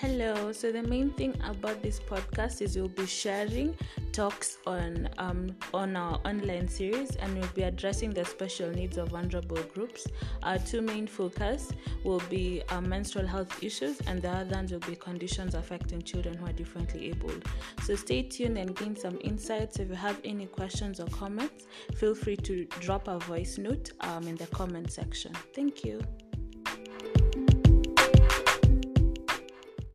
Hello. So the main thing about this podcast is we'll be sharing talks on um, on our online series, and we'll be addressing the special needs of vulnerable groups. Our two main focus will be our menstrual health issues, and the other ones will be conditions affecting children who are differently abled. So stay tuned and gain some insights. If you have any questions or comments, feel free to drop a voice note um, in the comment section. Thank you.